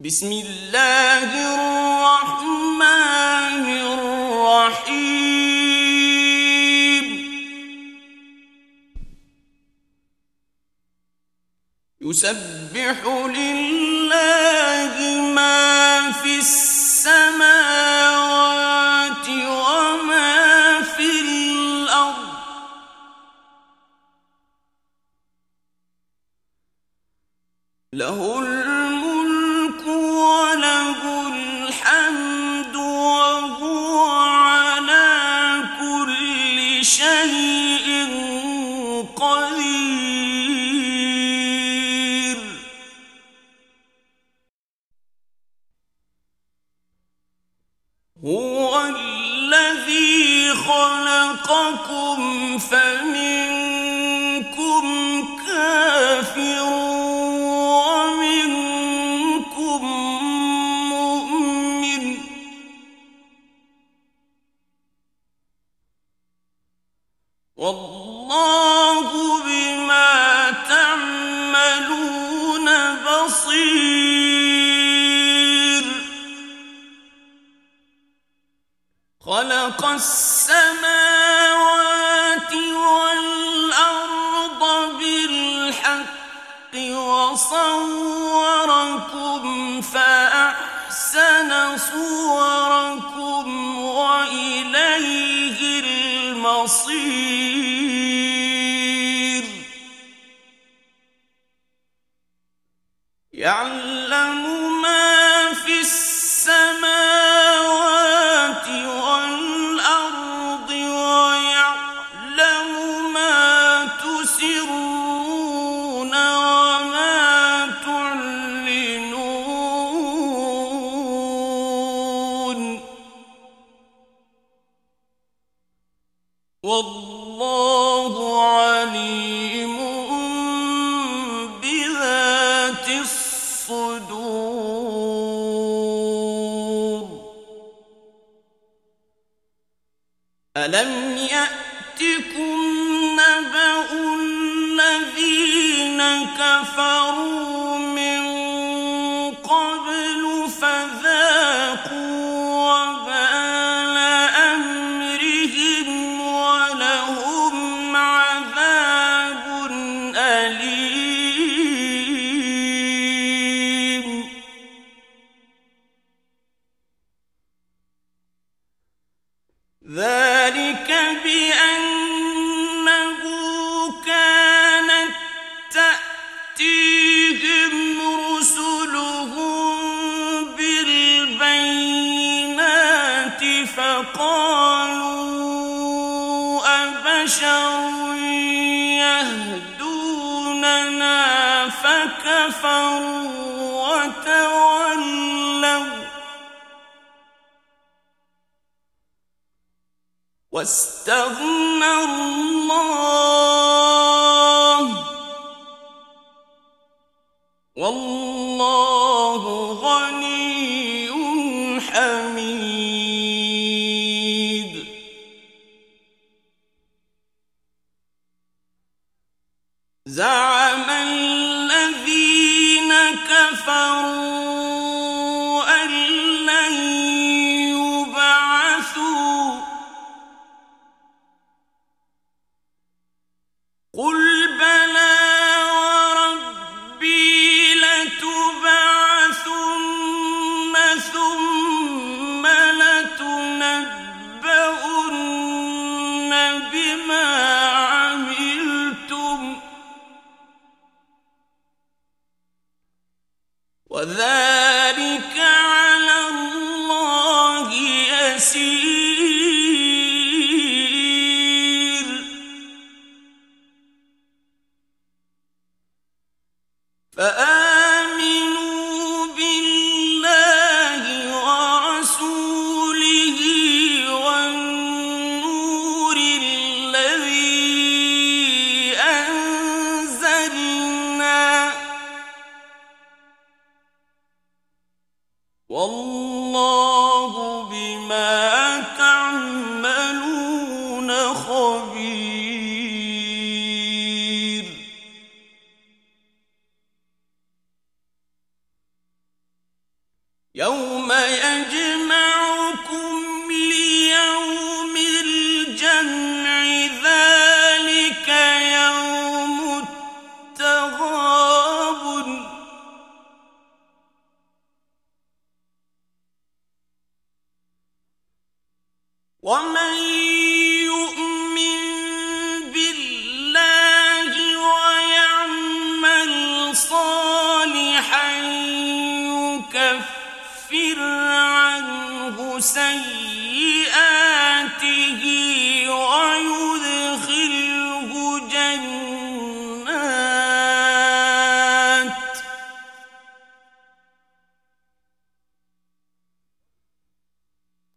بسم الله الرحمن الرحيم. يسبح لله ما في السماوات وما في الأرض. له هو الذي خلقكم فمنكم كافر ومنكم مؤمن. والله السماوات والأرض بالحق وصوركم فأحسن صوركم وإليه المصير. ألم يأتكم نبأ الذين كفروا واستغنى الله. والله غني حميد. زعم والله صالحا يكفر عنه سيئاته ويدخله جنات.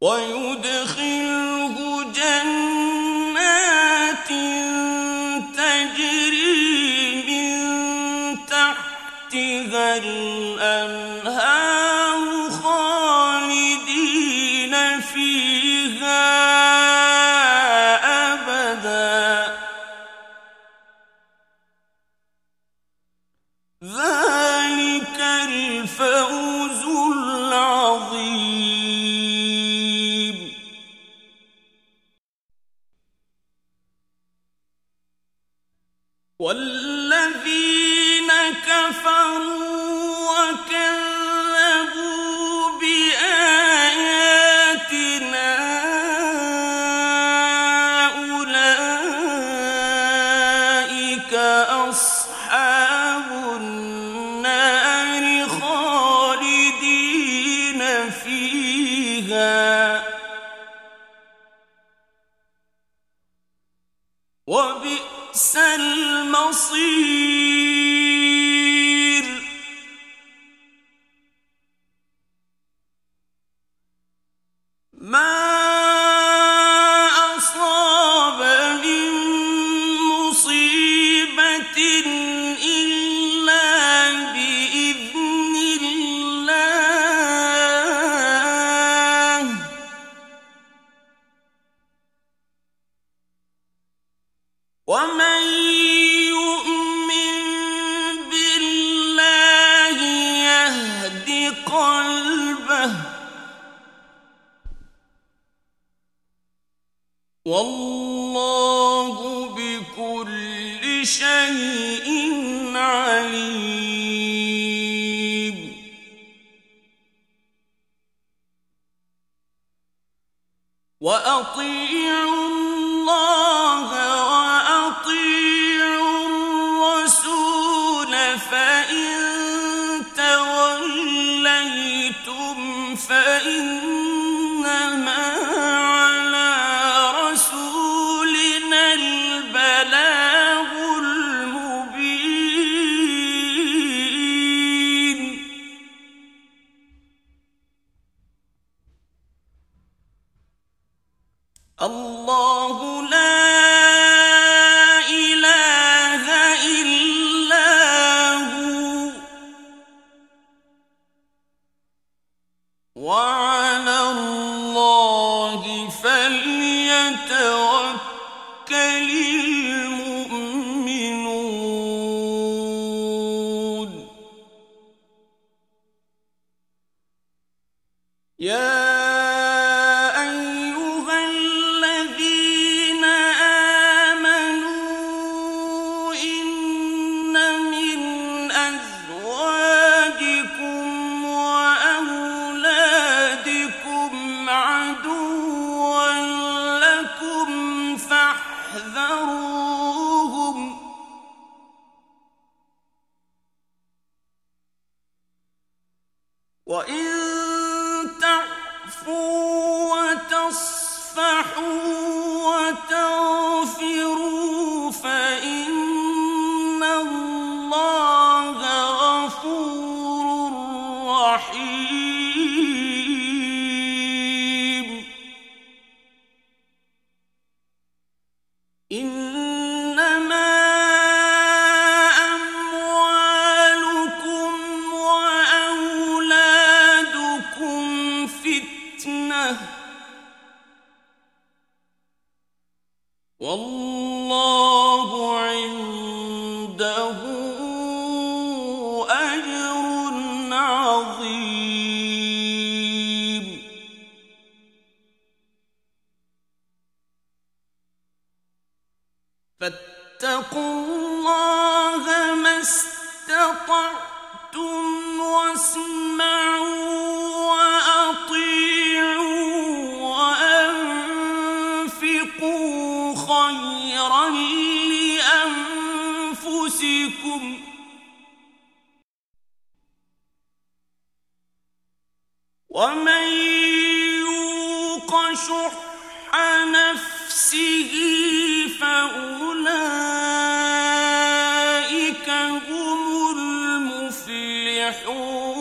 ويدخل ذلك عصير شيء Yeah. والله عنده أجر عظيم. فاتقوا الله ما استطعتم واسمعوا يوق شح نفسه فأولئك هم المفلحون.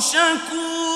شكور